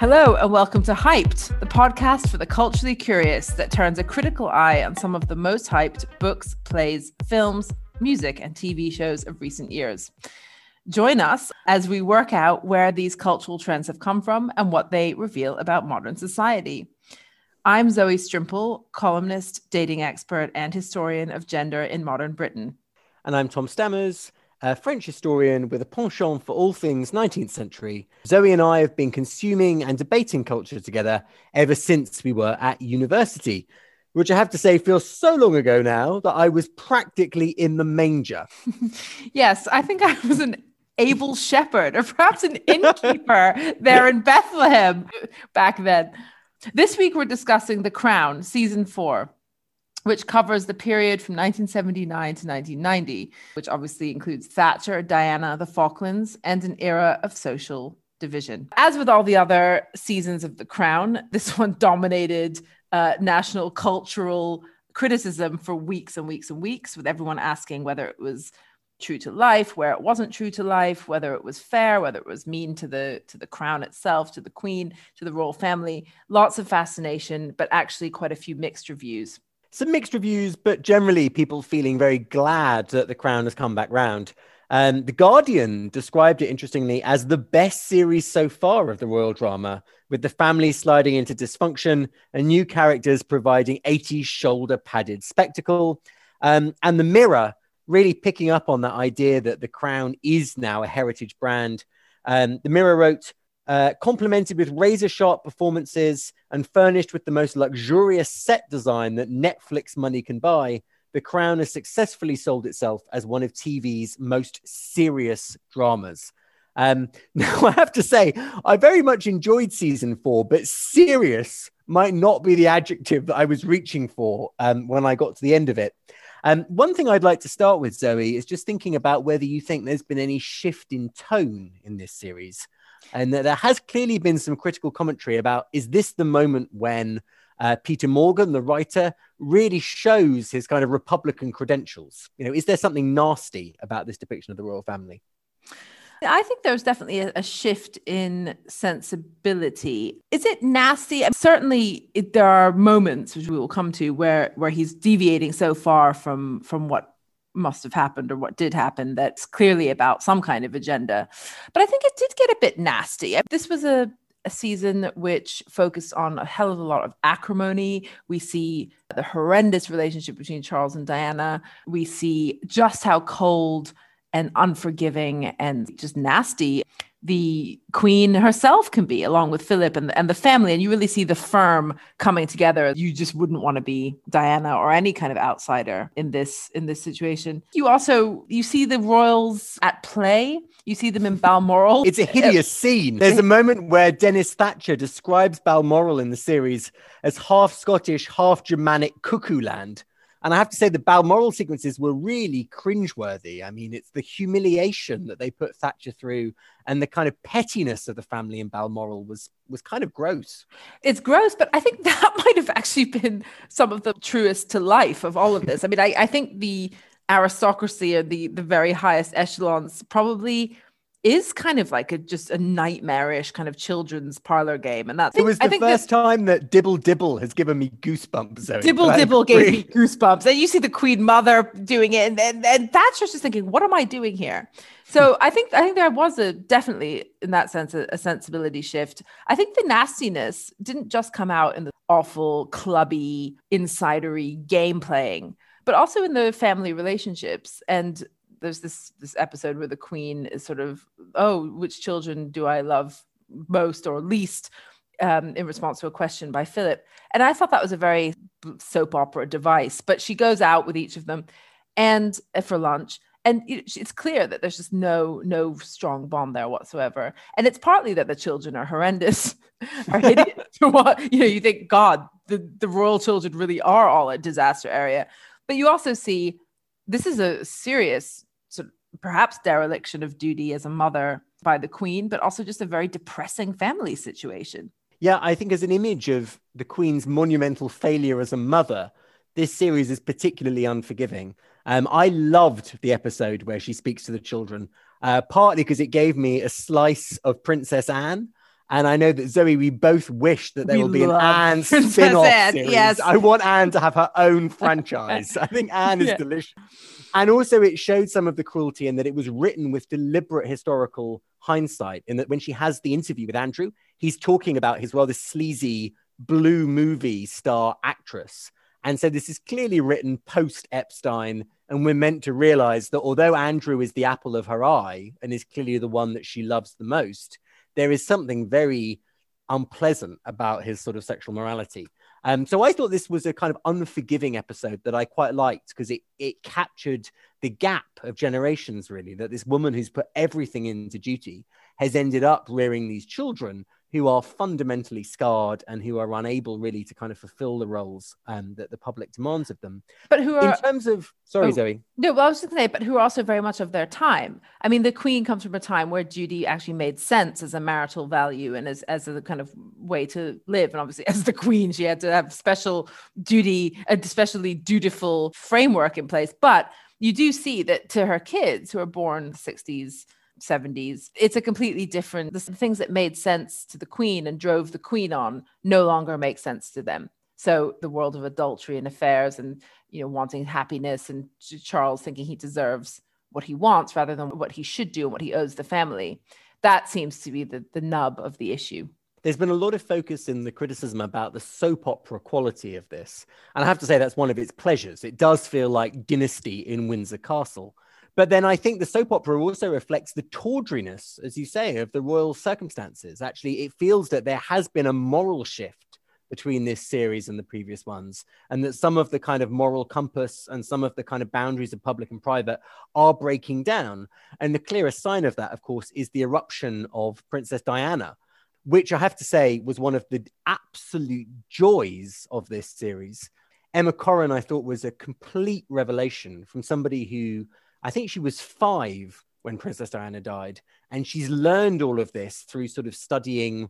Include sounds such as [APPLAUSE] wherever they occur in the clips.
Hello, and welcome to Hyped, the podcast for the culturally curious that turns a critical eye on some of the most hyped books, plays, films, music, and TV shows of recent years. Join us as we work out where these cultural trends have come from and what they reveal about modern society. I'm Zoe Strimpel, columnist, dating expert, and historian of gender in modern Britain. And I'm Tom Stammers, a French historian with a penchant for all things 19th century. Zoe and I have been consuming and debating culture together ever since we were at university, which I have to say feels so long ago now that I was practically in the manger. [LAUGHS] yes, I think I was an able shepherd or perhaps an innkeeper [LAUGHS] there in Bethlehem back then. This week, we're discussing The Crown, season four which covers the period from 1979 to 1990, which obviously includes Thatcher, Diana, the Falklands, and an era of social division. As with all the other seasons of The Crown, [LAUGHS] this one dominated uh, national cultural criticism for weeks and weeks and weeks, with everyone asking whether it was true to life, where it wasn't true to life, whether it was fair, whether it was mean to the to the crown itself, to the queen, to the royal family. Lots of fascination, but actually quite a few mixed reviews some mixed reviews, but generally people feeling very glad that The Crown has come back round. Um, the Guardian described it interestingly as the best series so far of the royal drama, with the family sliding into dysfunction and new characters providing 80s shoulder padded spectacle. Um, and The Mirror really picking up on that idea that the crown is now a heritage brand. Um, the Mirror wrote, uh, complemented with razor sharp performances and furnished with the most luxurious set design that Netflix money can buy, The Crown has successfully sold itself as one of TV's most serious dramas. Um, [LAUGHS] now, I have to say, I very much enjoyed season four, but serious might not be the adjective that I was reaching for um, when I got to the end of it. Um, one thing I'd like to start with, Zoe, is just thinking about whether you think there's been any shift in tone in this series. And there has clearly been some critical commentary about is this the moment when uh, Peter Morgan, the writer, really shows his kind of Republican credentials? You know, is there something nasty about this depiction of the royal family? I think there's definitely a, a, shift in sensibility. Is it nasty? Certainly, it, there are moments which we will come to where where he's deviating so far from from what must have happened or what did happen that's clearly about some kind of agenda. But I think it did get a bit nasty. Uh, this was a, a season which focused on a hell of a lot of acrimony. We see the horrendous relationship between Charles and Diana. We see just how cold and unforgiving and just nasty the queen herself can be along with philip and, and the family and you really see the firm coming together. You just wouldn't want to be diana or any kind of outsider in this in this situation. You also you see the royals at play. You see them in balmoral. It's a hideous scene. There's a moment where dennis thatcher describes balmoral in the series as half scottish half germanic cuckoo land and I have to say, the Balmoral sequences were really cringeworthy. I mean, it's the humiliation that they put Thatcher through, and the kind of pettiness of the family in Balmoral was was kind of gross. It's gross, but I think [LAUGHS] that might have actually been some of the truest to life of all of this. I mean, I, I think the aristocracy or the the very highest echelons probably is kind of like a just a nightmarish kind of children's parlor game, and that's it was the first that, time that Dibble Dibble has given me goosebumps. Zoe, Dibble Dibble gave me [LAUGHS] goosebumps, and you see the Queen Mother doing it, and and, and that's just thinking, what am I doing here? So hmm. I think I think there was a definitely in that sense a, a sensibility shift. I think the nastiness didn't just come out in the awful clubby insidery game playing but also in the family relationships and there's this this episode where the queen is sort of oh which children do i love most or least? Um, in response to a question by philip. And i thought that was a very soap opera device but she goes out with each of them and uh, for lunch. And it's clear that there's just no no strong bond there whatsoever. And it's partly that the children are horrendous [LAUGHS] are hideous [LAUGHS] what you know you think god the, the royal children really are all a disaster area. But you also see this is a serious perhaps dereliction of duty as a mother by the queen, but also just a very depressing family situation. Yeah, I think as an image of the queen's monumental failure as a mother, this series is particularly unforgiving. Um, I loved the episode where she speaks to the children, uh, partly because it gave me a slice of Princess Anne. And I know that Zoe, we both wish that there We will be an Anne spin-off Anne, series. yes. I want Anne to have her own [LAUGHS] franchise. I think Anne is Yeah. delicious. And also, it showed some of the cruelty in that it was written with deliberate historical hindsight. In that, when she has the interview with Andrew, he's talking about his rather sleazy blue movie star actress. And so, this is clearly written post Epstein. And we're meant to realize that although Andrew is the apple of her eye and is clearly the one that she loves the most, there is something very unpleasant about his sort of sexual morality. Um, so I thought this was a kind of unforgiving episode that I quite liked because it it captured the gap of generations really that this woman who's put everything into duty has ended up rearing these children who are fundamentally scarred and who are unable really to kind of fulfill the roles um, that the public demands of them. But who are In terms of sorry, Oh. Zoe. no? Well, I was just gonna say, but who are also very much of their time. I mean, the Queen comes from a time where duty actually made sense as a marital value and as as a kind of way to live. And obviously, [LAUGHS] as the Queen, she had to have special duty, a especially dutiful framework in place. But you do see that to her kids who are born the 60s 70s it's a completely different the things that made sense to the queen and drove the queen on no longer make sense to them so the world of adultery and affairs and you know wanting happiness and charles thinking he deserves what he wants rather than what he should do and what he owes the family that seems to be the, the nub of the issue there's been a lot of focus in the criticism about the soap opera quality of this. And I have to say, that's one of its pleasures. It does feel like Dynasty in Windsor Castle. But then I think the soap opera also reflects the tawdriness, as you say, of the royal circumstances. Actually, it feels that there has been a moral shift between this series and the previous ones, and that some of the kind of moral compass and some of the kind of boundaries of public and private are breaking down. And the clearest sign of that, of course, is the eruption of Princess Diana which I have to say was one of the absolute joys of this series. Emma Corrin, I thought, was a complete revelation from somebody who I think she was five when Princess Diana died. And she's learned all of this through sort of studying,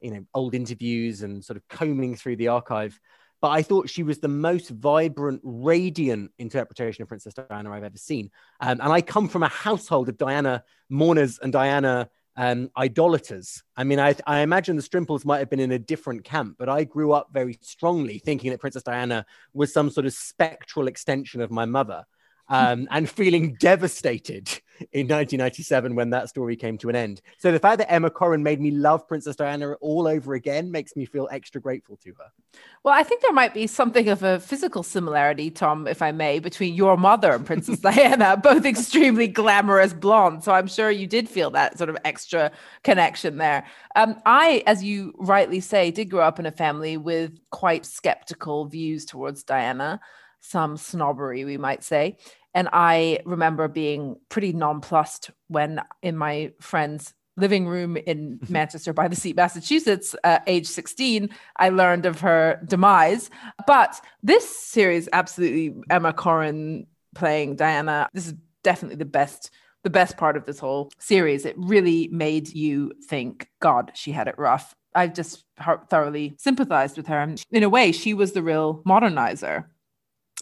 you know, old interviews and sort of combing through the archive. But I thought she was the most vibrant, radiant interpretation of Princess Diana I've ever seen. Um, and I come from a household of Diana mourners and Diana um, idolaters. I mean, I, I imagine the Strimpels might have been in a different camp, but I grew up very strongly thinking that Princess Diana was some sort of spectral extension of my mother. Um, and feeling devastated in 1997 when that story came to an end. So the fact that Emma Corrin made me love Princess Diana all over again makes me feel extra grateful to her. Well, I think there might be something of a physical similarity, Tom, if I may, between your mother and Princess [LAUGHS] Diana, both extremely glamorous blondes. So I'm sure you did feel that sort of extra connection there. Um, I, as you rightly say, did grow up in a family with quite skeptical views towards Diana, some snobbery, we might say. And I remember being pretty nonplussed when in my friend's living room in [LAUGHS] Manchester by the Sea, Massachusetts, uh, age 16, I learned of her demise. But this series, absolutely, Emma Corrin playing Diana, this is definitely the best. The best part of this whole series, it really made you think, God, she had it rough. I just thoroughly sympathized with her. And in a way, she was the real modernizer,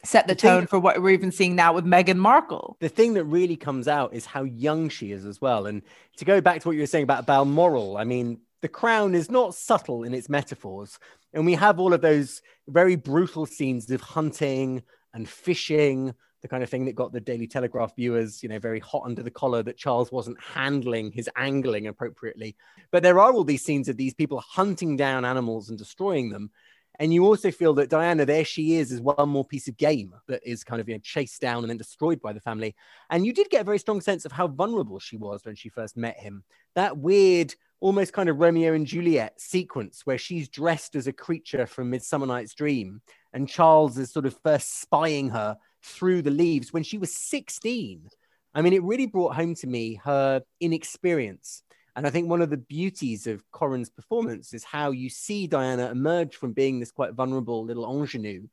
set the The thing- tone for what we're even seeing now with Meghan Markle. the thing that really comes out is how young she is as well. And to go back to what you were saying about Balmoral, I mean, the crown is not subtle in its metaphors. And we have all of those very brutal scenes of hunting and fishing, the kind of thing that got the Daily Telegraph viewers, you know, very hot under the collar that Charles wasn't handling his angling appropriately. But there are all these scenes of these people hunting down animals and destroying them. And you also feel that Diana, there she is, is one more piece of game that is kind of you know chased down and then destroyed by the family. And you did get a very strong sense of how vulnerable she was when she first met him. That weird, almost kind of Romeo and Juliet sequence where she's dressed as a creature from Midsummer Night's Dream, and Charles is sort of first spying her through the leaves when she was 16. I mean, it really brought home to me her inexperience. And I think one of the beauties of Corrin's performance is how you see Diana emerge from being this quite vulnerable little ingenue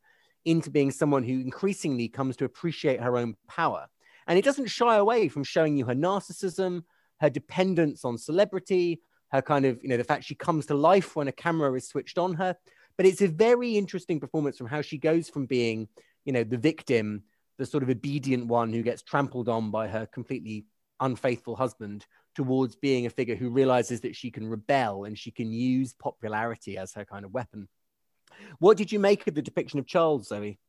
into being someone who increasingly comes to appreciate her own power. And it doesn't shy away from showing you her narcissism, her dependence on celebrity, her kind of, you know, the fact she comes to life when a camera is switched on her. But it's a very interesting performance from how she goes from being, you know, the victim, the sort of obedient one who gets trampled on by her completely unfaithful husband, towards being a figure who realizes that she can rebel and she can use popularity as her kind of weapon. What did you make of the depiction of Charles, Zoe?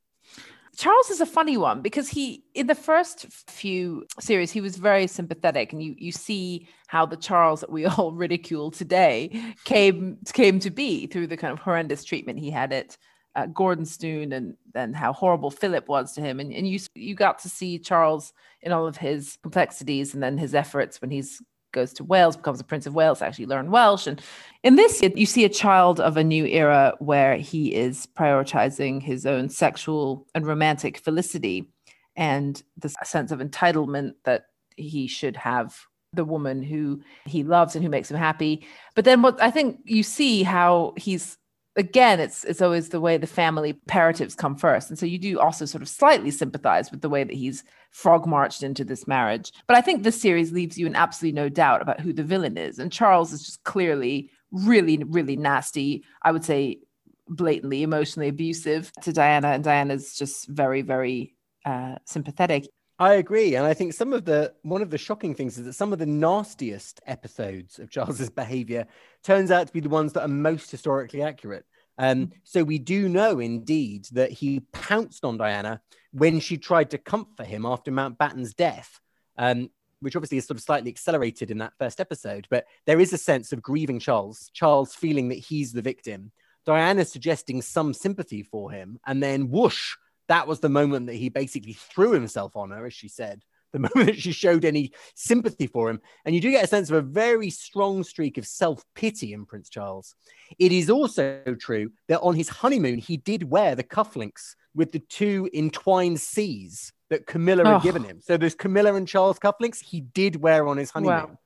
Charles is a funny one because he in the first few series he was very sympathetic and you you see how the Charles that we [LAUGHS] all ridicule today came came to be through the kind of horrendous treatment he had at uh, Gordonstoun and then how horrible Philip was to him and, and you you got to see Charles in all of his complexities and then his efforts when he's goes to Wales, becomes a Prince of Wales, actually learn Welsh. And in this, you see a child of a new era where he is prioritizing his own sexual and romantic felicity and the sense of entitlement that he should have the woman who he loves and who makes him happy. But then what I think you see how he's again, it's it's always the way the family imperatives come first. And so you do also sort of slightly sympathize with the way that he's frog marched into this marriage. But I think this series leaves you in absolutely no doubt about who the villain is. And Charles is just clearly really, really nasty. I would say blatantly emotionally abusive to Diana. And Diana's just very, very uh, sympathetic. I agree, and I think some of the one of the shocking things is that some of the nastiest episodes of Charles's behaviour turns out to be the ones that are most historically accurate. Um, so we do know indeed that he pounced on Diana when she tried to comfort him after Mountbatten's death, um, which obviously is sort of slightly accelerated in that first episode. But there is a sense of grieving Charles, Charles feeling that he's the victim, Diana suggesting some sympathy for him, and then whoosh that was the moment that he basically threw himself on her, as she said, the [LAUGHS] moment that she showed any sympathy for him. And you do get a sense of a very strong streak of self pity in Prince Charles. It is also true that on his honeymoon, he did wear the cufflinks with the two entwined C's that Camilla oh. had given him. So there's Camilla and Charles cufflinks he did wear on his honeymoon. Wow.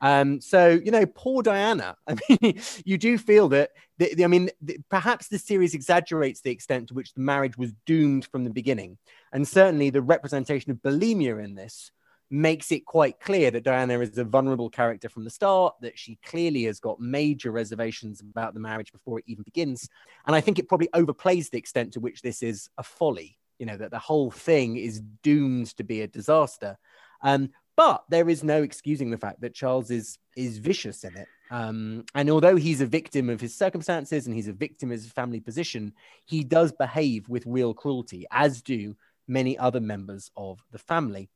Um, so you know, poor Diana. [LAUGHS] I mean, you do feel that. The, the, I mean, the, perhaps the series exaggerates the extent to which the marriage was doomed from the beginning, and certainly the representation of bulimia in this makes it quite clear that Diana is a vulnerable character from the start. That she clearly has got major reservations about the marriage before it even begins, and I think it probably overplays the extent to which this is a folly. You know that the whole thing is doomed to be a disaster. Um, but there is no excusing the fact that Charles is is vicious in it. Um, and although he's a victim of his circumstances and he's a victim of his family position, he does behave with real cruelty, as do many other members of the family.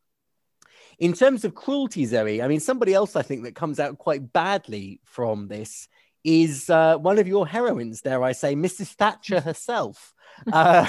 In terms of cruelty, Zoe, I mean, somebody else I think that comes out quite badly from this is uh, one of your heroines, dare I say, Mrs. Thatcher [LAUGHS] herself. Uh,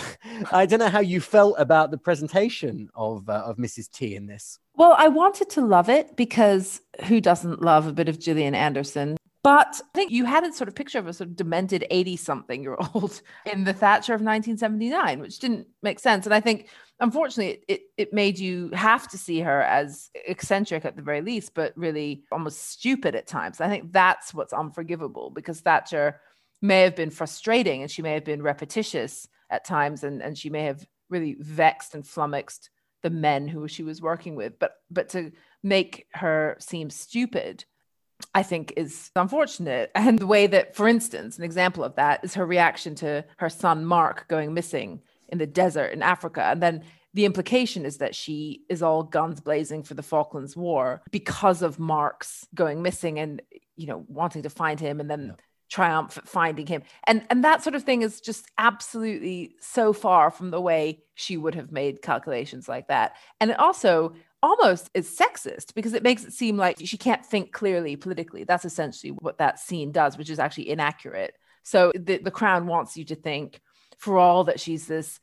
I don't know how you felt about the presentation of uh, of Mrs. T in this. Well, I wanted to love it because who doesn't love a bit of Gillian Anderson? But I think you had a sort of picture of a sort of demented 80 something year old [LAUGHS] in the Thatcher of 1979, which didn't make sense. And I think, unfortunately, it, it made you have to see her as eccentric at the very least, but really almost stupid at times. I think that's what's unforgivable because Thatcher may have been frustrating and she may have been repetitious at times and, and she may have really vexed and flummoxed the men who she was working with but but to make her seem stupid I think is unfortunate. And the way that, for instance, an example of that is her reaction to her son Mark going missing in the desert in Africa. And then the implication is that she is all guns blazing for the Falklands War because of Mark's going missing and, you know, wanting to find him and then yeah. triumph at finding him. And and that sort of thing is just absolutely so far from the way she would have made calculations like that. And it also almost is sexist because it makes it seem like she can't think clearly politically. That's essentially what that scene does which is actually inaccurate. So the, the crown wants you to think for all that she's this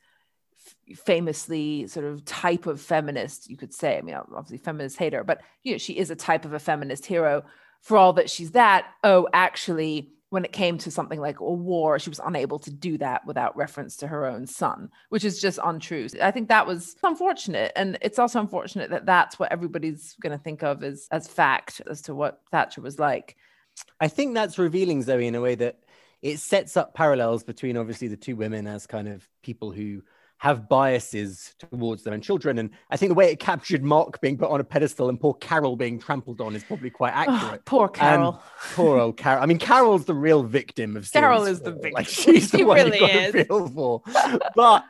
famously sort of type of feminist you could say i mean obviously feminists hate her but you know she is a type of a feminist hero for all that she's that oh actually when it came to something like a war, she was unable to do that without reference to her own son, which is just untrue. I think that was unfortunate. And it's also unfortunate that that's what everybody's going to think of as, as fact as to what Thatcher was like. I think that's revealing, Zoe, in a way that it sets up parallels between obviously the two women as kind of people who have biases towards their own children. And I think the way it captured Mark being put on a pedestal and poor Carol being trampled on is probably quite accurate. Oh, poor Carol. Um, poor old Carol. I mean, Carol's the real victim of Carol is the victim. Like [LAUGHS] she's the she one really you've got is. to feel for. but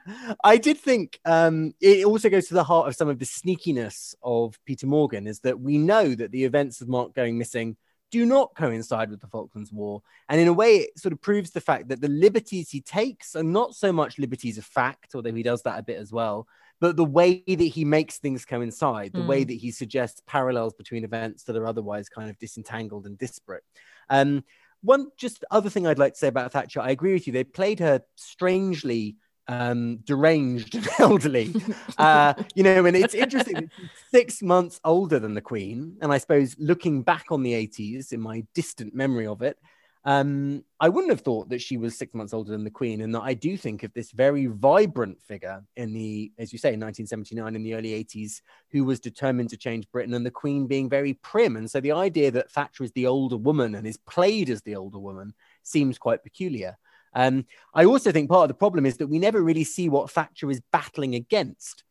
I did think um, it also goes to the heart of some of the sneakiness of Peter Morgan is that we know that the events of Mark going missing do not coincide with the Falklands War. And in a way, it sort of proves the fact that the liberties he takes are not so much liberties of fact, although he does that a bit as well, but the way that he makes things coincide, the mm. way hmm. that he suggests parallels between events that are otherwise kind of disentangled and disparate. Um, one just other thing I'd like to say about Thatcher, I agree with you. They played her strangely um, deranged and [LAUGHS] elderly. Uh, you know, and it's interesting. six months older than the Queen, and I suppose looking back on the 80s in my distant memory of it, um, I wouldn't have thought that she was six months older than the Queen, and that I do think of this very vibrant figure in the, as you say, 1979 in the early 80s, who was determined to change Britain, and the Queen being very prim. And so the idea that Thatcher is the older woman and is played as the older woman seems quite peculiar. Um, I also think part of the problem is that we never really see what Thatcher is battling against.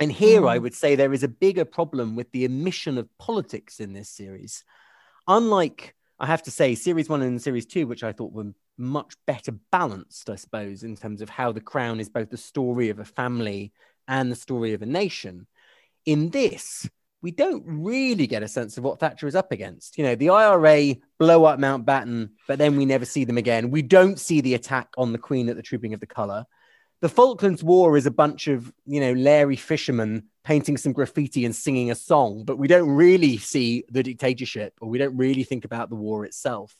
And here mm. I would say there is a bigger problem with the omission of politics in this series. Unlike, I have to say, series one and series two, which I thought were much better balanced, I suppose, in terms of how the crown is both the story of a family and the story of a nation. In this, we don't really get a sense of what Thatcher is up against. You know, the IRA blow up Mountbatten, but then we never see them again. We don't see the attack on the Queen at the Trooping of the Colour. The Falklands War is a bunch of, you know, Larry fishermen painting some graffiti and singing a song, but we don't really see the dictatorship or we don't really think about the war itself.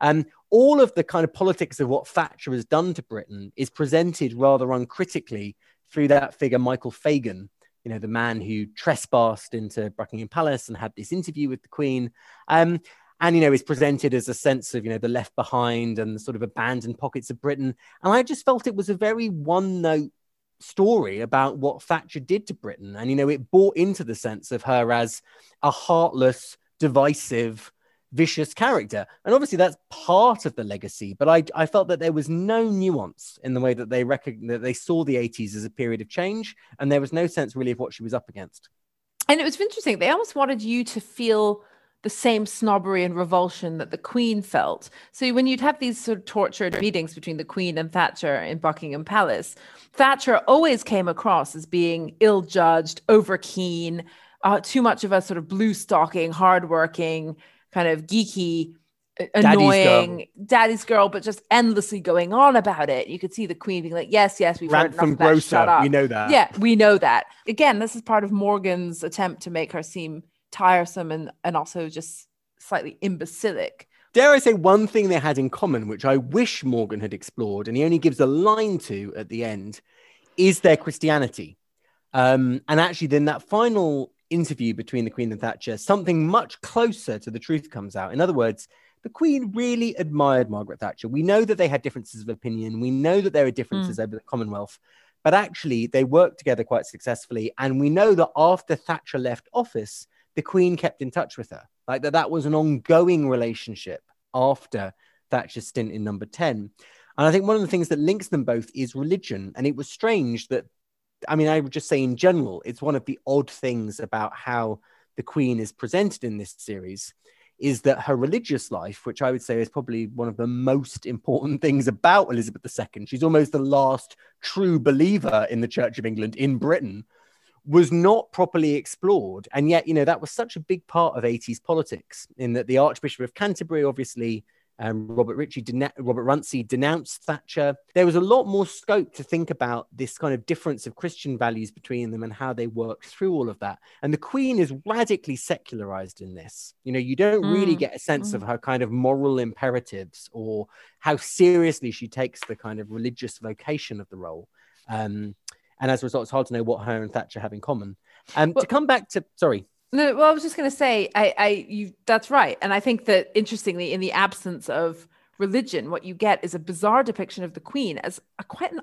And all of the kind of politics of what Thatcher has done to Britain is presented rather uncritically through that figure, Michael Fagan, you know, the man who trespassed into Buckingham Palace and had this interview with the Queen. Um, and, you know, is presented as a sense of, you know, the left behind and the sort of abandoned pockets of Britain. And I just felt it was a very one note story about what Thatcher did to Britain. And, you know, it bought into the sense of her as a heartless, divisive, vicious character. And obviously that's part of the legacy, but I, I felt that there was no nuance in the way that they that they saw the 80s as a period of change, and there was no sense really of what she was up against. And it was interesting. They almost wanted you to feel the same snobbery and revulsion that the Queen felt. So when you'd have these sort of tortured meetings between the Queen and Thatcher in Buckingham Palace, Thatcher always came across as being ill-judged, overkeen, uh, too much of a sort of blue stocking, hardworking, kind of geeky, annoying daddy's girl. daddy's girl. but just endlessly going on about it. You could see the queen being like, "Yes, yes, we've Rant heard from Grocer. We know that. Yeah, we know that. Again, this is part of Morgan's attempt to make her seem tiresome and and also just slightly imbecilic. Dare I say one thing they had in common, which I wish Morgan had explored, and he only gives a line to at the end, is their Christianity. Um, and actually, then that final interview between the Queen and Thatcher, something much closer to the truth comes out. In other words, the Queen really admired Margaret Thatcher. We know that they had differences of opinion. We know that there are differences mm. over the Commonwealth, but actually they worked together quite successfully. And we know that after Thatcher left office, the Queen kept in touch with her. Like that, that was an ongoing relationship after Thatcher's stint in number 10. And I think one of the things that links them both is religion. And it was strange that I mean, I would just say in general, it's one of the odd things about how the Queen is presented in this series is that her religious life, which I would say is probably one of the most important [LAUGHS] things about Elizabeth II, she's almost the last true believer in the Church of England in Britain, was not properly explored. And yet, you know, that was such a big part of 80s politics, in that the Archbishop of Canterbury obviously um, Robert Ritchie, dena- Robert Runcie denounced Thatcher. There was a lot more scope to think about this kind of difference of Christian values between them and how they worked through all of that. And the Queen is radically secularized in this. You know, you don't mm. really get a sense mm. of her kind of moral imperatives or how seriously she takes the kind of religious vocation of the role. Um, and as a result, it's hard to know what her and Thatcher have in common. Um, well, to come back to, sorry. No, well, I was just going to say, I, I, you, that's right, and I think that interestingly, in the absence of religion, what you get is a bizarre depiction of the Queen as a quite an,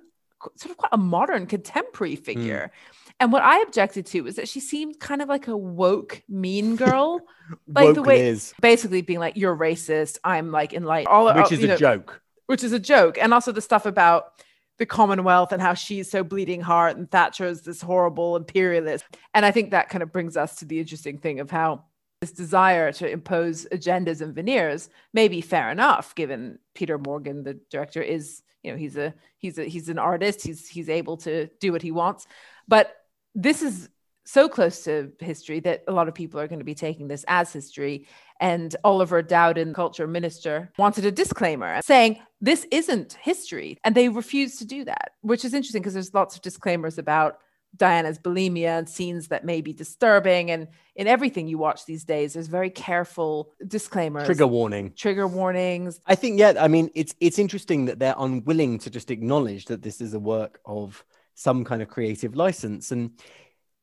sort of quite a modern contemporary hmm. figure. Mm. And what I objected to was that she seemed kind of like a woke mean girl, [LAUGHS] like the way is. basically being like, "You're racist," I'm like enlightened, all which is a know, joke, which is a joke, and also the stuff about the Commonwealth and how she's so bleeding heart and Thatcher is this horrible imperialist. And I think that kind of brings us to the interesting thing of how this desire to impose agendas and veneers may be fair enough, given Peter Morgan, the director, is you know he's a he's a he's an artist. He's he's able to do what he wants, but this is so close to history that a lot of people are going to be taking this as history. And Oliver Dowden, culture minister, wanted a disclaimer saying this isn't history. And they refused to do that, which is interesting because there's lots of disclaimers about Diana's bulimia and scenes that may be disturbing. And in everything you watch these days, there's very careful disclaimers. Trigger warning. Trigger warnings. I think, yeah, I mean, it's it's interesting that they're unwilling to just acknowledge that this is a work of some kind of creative license. And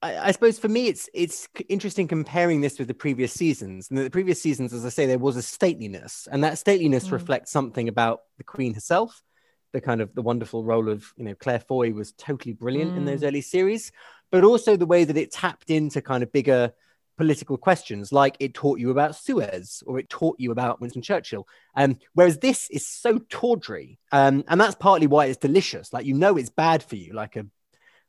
I, I, suppose for me, it's it's interesting comparing this with the previous seasons. And the previous seasons, as I say, there was a stateliness, and that stateliness mm. reflects something about the Queen herself. The kind of the wonderful role of you know Claire Foy was totally brilliant mm. in those mm. early series, but also the way that it tapped into kind of bigger political questions, like it taught you about Suez or it taught you about Winston Churchill. Um, whereas this is so tawdry, um, and that's partly why it's delicious. Like you know, it's bad for you, like a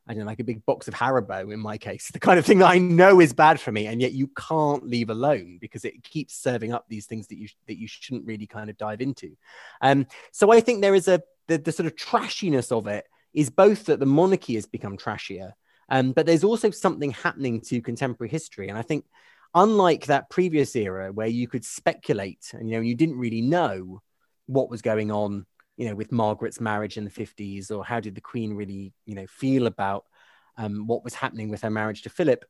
I don't know, like a big box of Haribo in my case, [LAUGHS] the kind of thing that I know is bad for me, and yet you can't leave alone because it keeps serving up these things that you that you shouldn't really kind of dive into. Um, so I think there is a the, the sort of trashiness of it is both that the monarchy has become trashier, um, but there's also something happening to contemporary history, and I think unlike that previous era where you could speculate and you know you didn't really know what was going on you know, with Margaret's marriage in the 50s, or how did the Queen really, you know, feel about um, what was happening with her marriage to Philip?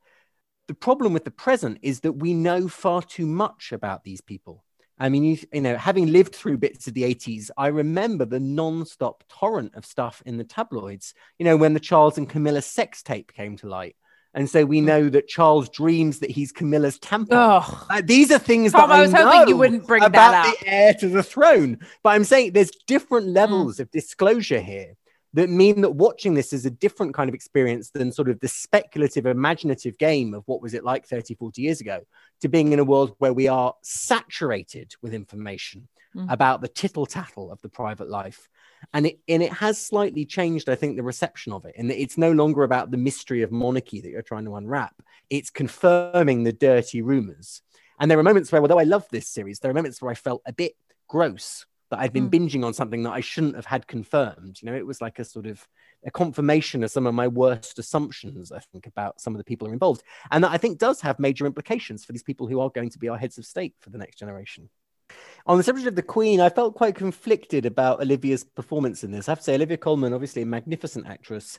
The problem with the present is that we know far too much about these people. I mean, you, you know, having lived through bits of the 80s, I remember the non-stop torrent of stuff in the tabloids. You know, when the Charles and Camilla sex tape came to light, and so we hmm. know that Charles dreams that he's Camilla's tampon. Oh, uh, these are things Tom, that I, I was hoping you wouldn't bring about that the heir to the throne. But I'm saying there's different hmm. levels mm. of disclosure here that mean that watching this is a different kind of experience than sort of the speculative, imaginative game of what was it like 30, 40 years ago to being in a world where we are saturated with information mm. about the tittle tattle of the private life and it and it has slightly changed i think the reception of it and it's no longer about the mystery of monarchy that you're trying to unwrap. It's confirming the dirty rumors. And there are moments where although i love this series there are moments where i felt a bit gross that i'd been mm. binging on something that i shouldn't have had confirmed. You know it was like a sort of a confirmation of some of my worst assumptions i think about some of the people who are involved. And that i think does have major implications for these people who are going to be our heads of state for the next generation on the subject of the Queen, I felt quite conflicted about Olivia's performance in this. I have to say, Olivia Colman, obviously a magnificent actress,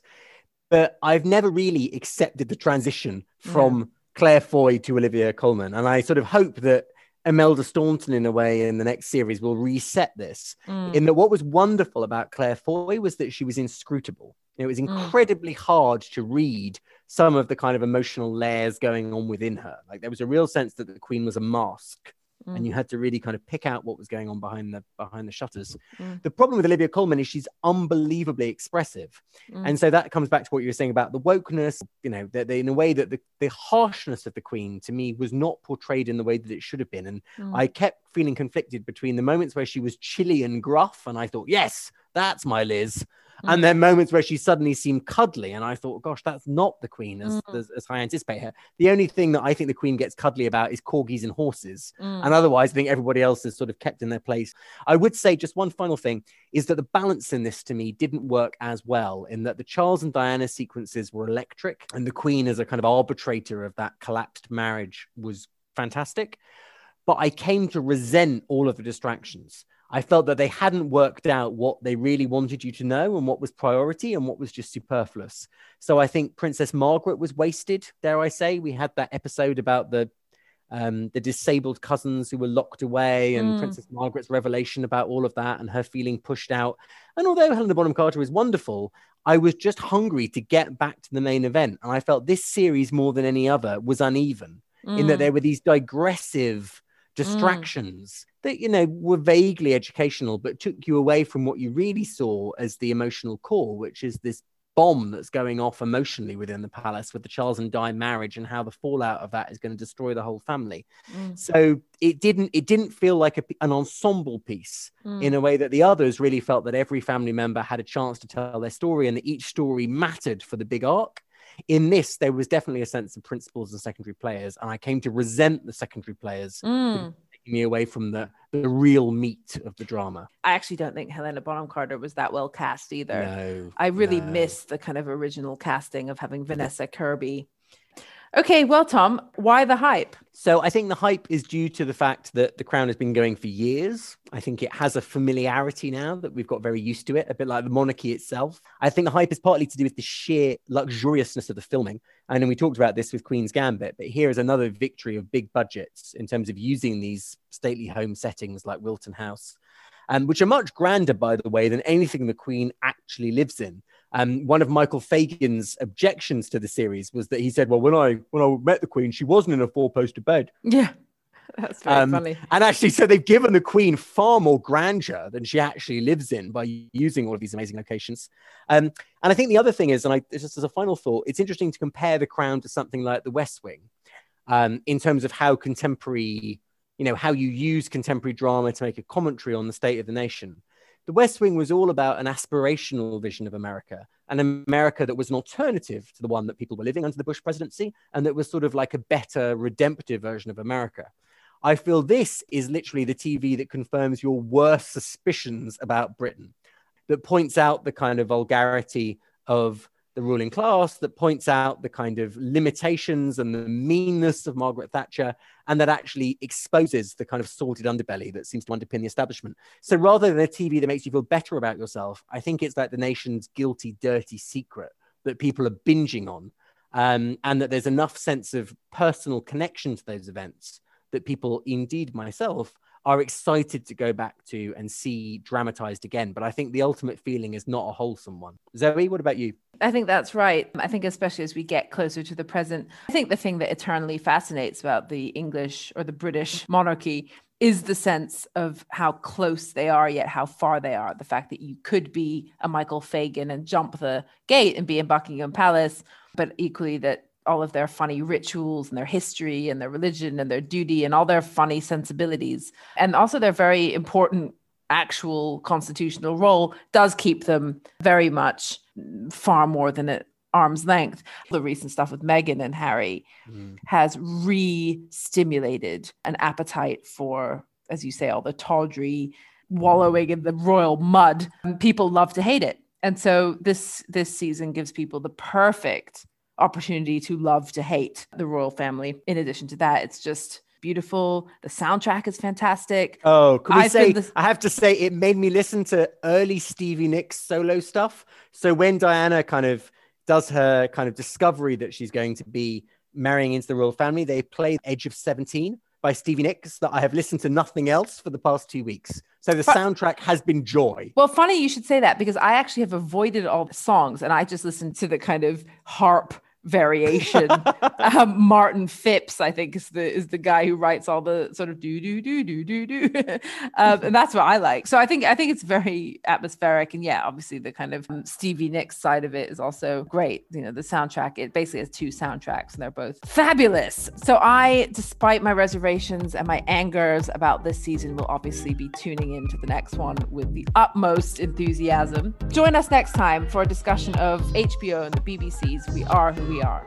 but I've never really accepted the transition from yeah. Claire Foy to Olivia Colman. And I sort of hope that Imelda Staunton, in a way, in the next series will reset this. Mm. In that, what was wonderful about Claire Foy was that she was inscrutable. It was mm. incredibly mm. hard to read some of the kind of emotional layers going on within her. Like there was a real sense that the Queen was a mask mm. and you had to really kind of pick out what was going on behind the behind the shutters. Mm. The problem with Olivia Colman is she's unbelievably expressive, mm. and so that comes back to what you were saying about the wokeness. You know, that in a way that the, the harshness of the Queen to me was not portrayed in the way that it should have been, and mm. I kept feeling conflicted between the moments where she was chilly and gruff, and I thought, yes, that's my Liz, Mm. And then moments where she suddenly seemed cuddly, and I thought, gosh, that's not the Queen as, mm. as, as, I anticipate her. The only thing that I think the Queen gets cuddly about is corgis and horses, mm. and otherwise, I think everybody else is sort of kept in their place. I would say just one final thing is that the balance in this to me didn't work as well, in that the Charles and Diana sequences were electric, and the Queen as a kind of arbitrator of that collapsed marriage was fantastic. But I came to resent all of the distractions. I felt that they hadn't worked out what they really wanted you to know and what was priority and what was just superfluous. So I think Princess Margaret was wasted, dare I say. We had that episode about the um, the disabled cousins who were locked away, and mm. Princess Margaret's revelation about all of that and her feeling pushed out. And although Helena Bonham Carter is wonderful, I was just hungry to get back to the main event. And I felt this series, more than any other, was uneven mm. in that mm. there were these digressive distractions mm. That you know were vaguely educational but took you away from what you really saw as the emotional core which is this bomb that's going off emotionally within the palace with the Charles and Di marriage and how the fallout of that is going to destroy the whole family. Mm. So it didn't it didn't feel like a, an ensemble piece mm. in a way that the others really felt that every family member had a chance to tell their story and that each story mattered for the big arc. In this, there was definitely a sense of principals and secondary players, and I came to resent the secondary players mm me away from the the real meat of the drama. I actually don't think Helena Bonham Carter was that well cast either. No, I really no. miss the kind of original casting of having Vanessa Kirby Okay, well, Tom, why the hype? So I think the hype is due to the fact that The Crown has been going for years. I think it has a familiarity now that we've got very used to it, a bit like the monarchy itself. I think the hype is partly to do with the sheer luxuriousness of the filming. And we talked about this with Queen's Gambit, but here is another victory of big budgets in terms of using these stately home settings like Wilton House, um, which are much grander, by the way, than anything the Queen actually lives in. Um, one of Michael Fagan's objections to the series was that he said, "Well, when I when I met the Queen, she wasn't in a four poster bed." Yeah, [LAUGHS] that's very um, funny. And actually, so they've given the Queen far more grandeur than she actually lives in by using all of these amazing locations. Um, and I think the other thing is, and I just as a final thought, it's interesting to compare the Crown to something like The West Wing, um, in terms of how contemporary, you know, how you use contemporary drama to make a commentary on the state of the nation. The West Wing was all about an aspirational vision of America, an America that was an alternative to the one that people were living under the Bush presidency, and that was sort of like a better, redemptive version of America. I feel this is literally the TV that confirms your worst suspicions about Britain, that points out the kind of vulgarity of the ruling class that points out the kind of limitations and the meanness of Margaret Thatcher, and that actually exposes the kind of sordid underbelly that seems to underpin the establishment. So rather than a TV that makes you feel better about yourself, I think it's like the nation's guilty, dirty secret that people are binging on, um, and that there's enough sense of personal connection to those events that people, indeed myself, are excited to go back to and see dramatized again. But I think the ultimate feeling is not a wholesome one. Zoe, what about you? I think that's right. I think, especially as we get closer to the present, I think the thing that eternally fascinates about the English or the British monarchy is the sense of how close they are, yet how far they are. The fact that you could be a Michael Fagan and jump the gate and be in Buckingham Palace, but equally that all of their funny rituals and their history and their religion and their duty and all their funny sensibilities and also their very important actual constitutional role does keep them very much far more than at arm's length. The recent stuff with Meghan and Harry mm. has re-stimulated an appetite for, as you say, all the tawdry wallowing in the royal mud. People love to hate it. And so this this season gives people the perfect opportunity to love to hate the royal family. In addition to that, it's just beautiful. The soundtrack is fantastic. Oh, can we I say? The... I have to say, it made me listen to early Stevie Nicks solo stuff. So when Diana kind of does her kind of discovery that she's going to be marrying into the royal family, they play Edge of Seventeen by Stevie Nicks that I have listened to nothing else for the past two weeks. So the soundtrack has been joy. Well, funny you should say that because I actually have avoided all the songs and I just listened to the kind of harp variation. [LAUGHS] um, Martin Phipps, I think, is the is the guy who writes all the sort of do do do do do do, [LAUGHS] um, and that's what I like. So I think I think it's very atmospheric, and yeah, obviously the kind of um, Stevie Nicks side of it is also great. You know, the soundtrack it basically has two soundtracks, and they're both fabulous. So I, despite my reservations and my angers about this season, will obviously be tuning in to the next one with the utmost enthusiasm. Join us next time for a discussion of HBO and the BBC's We Are Who we are.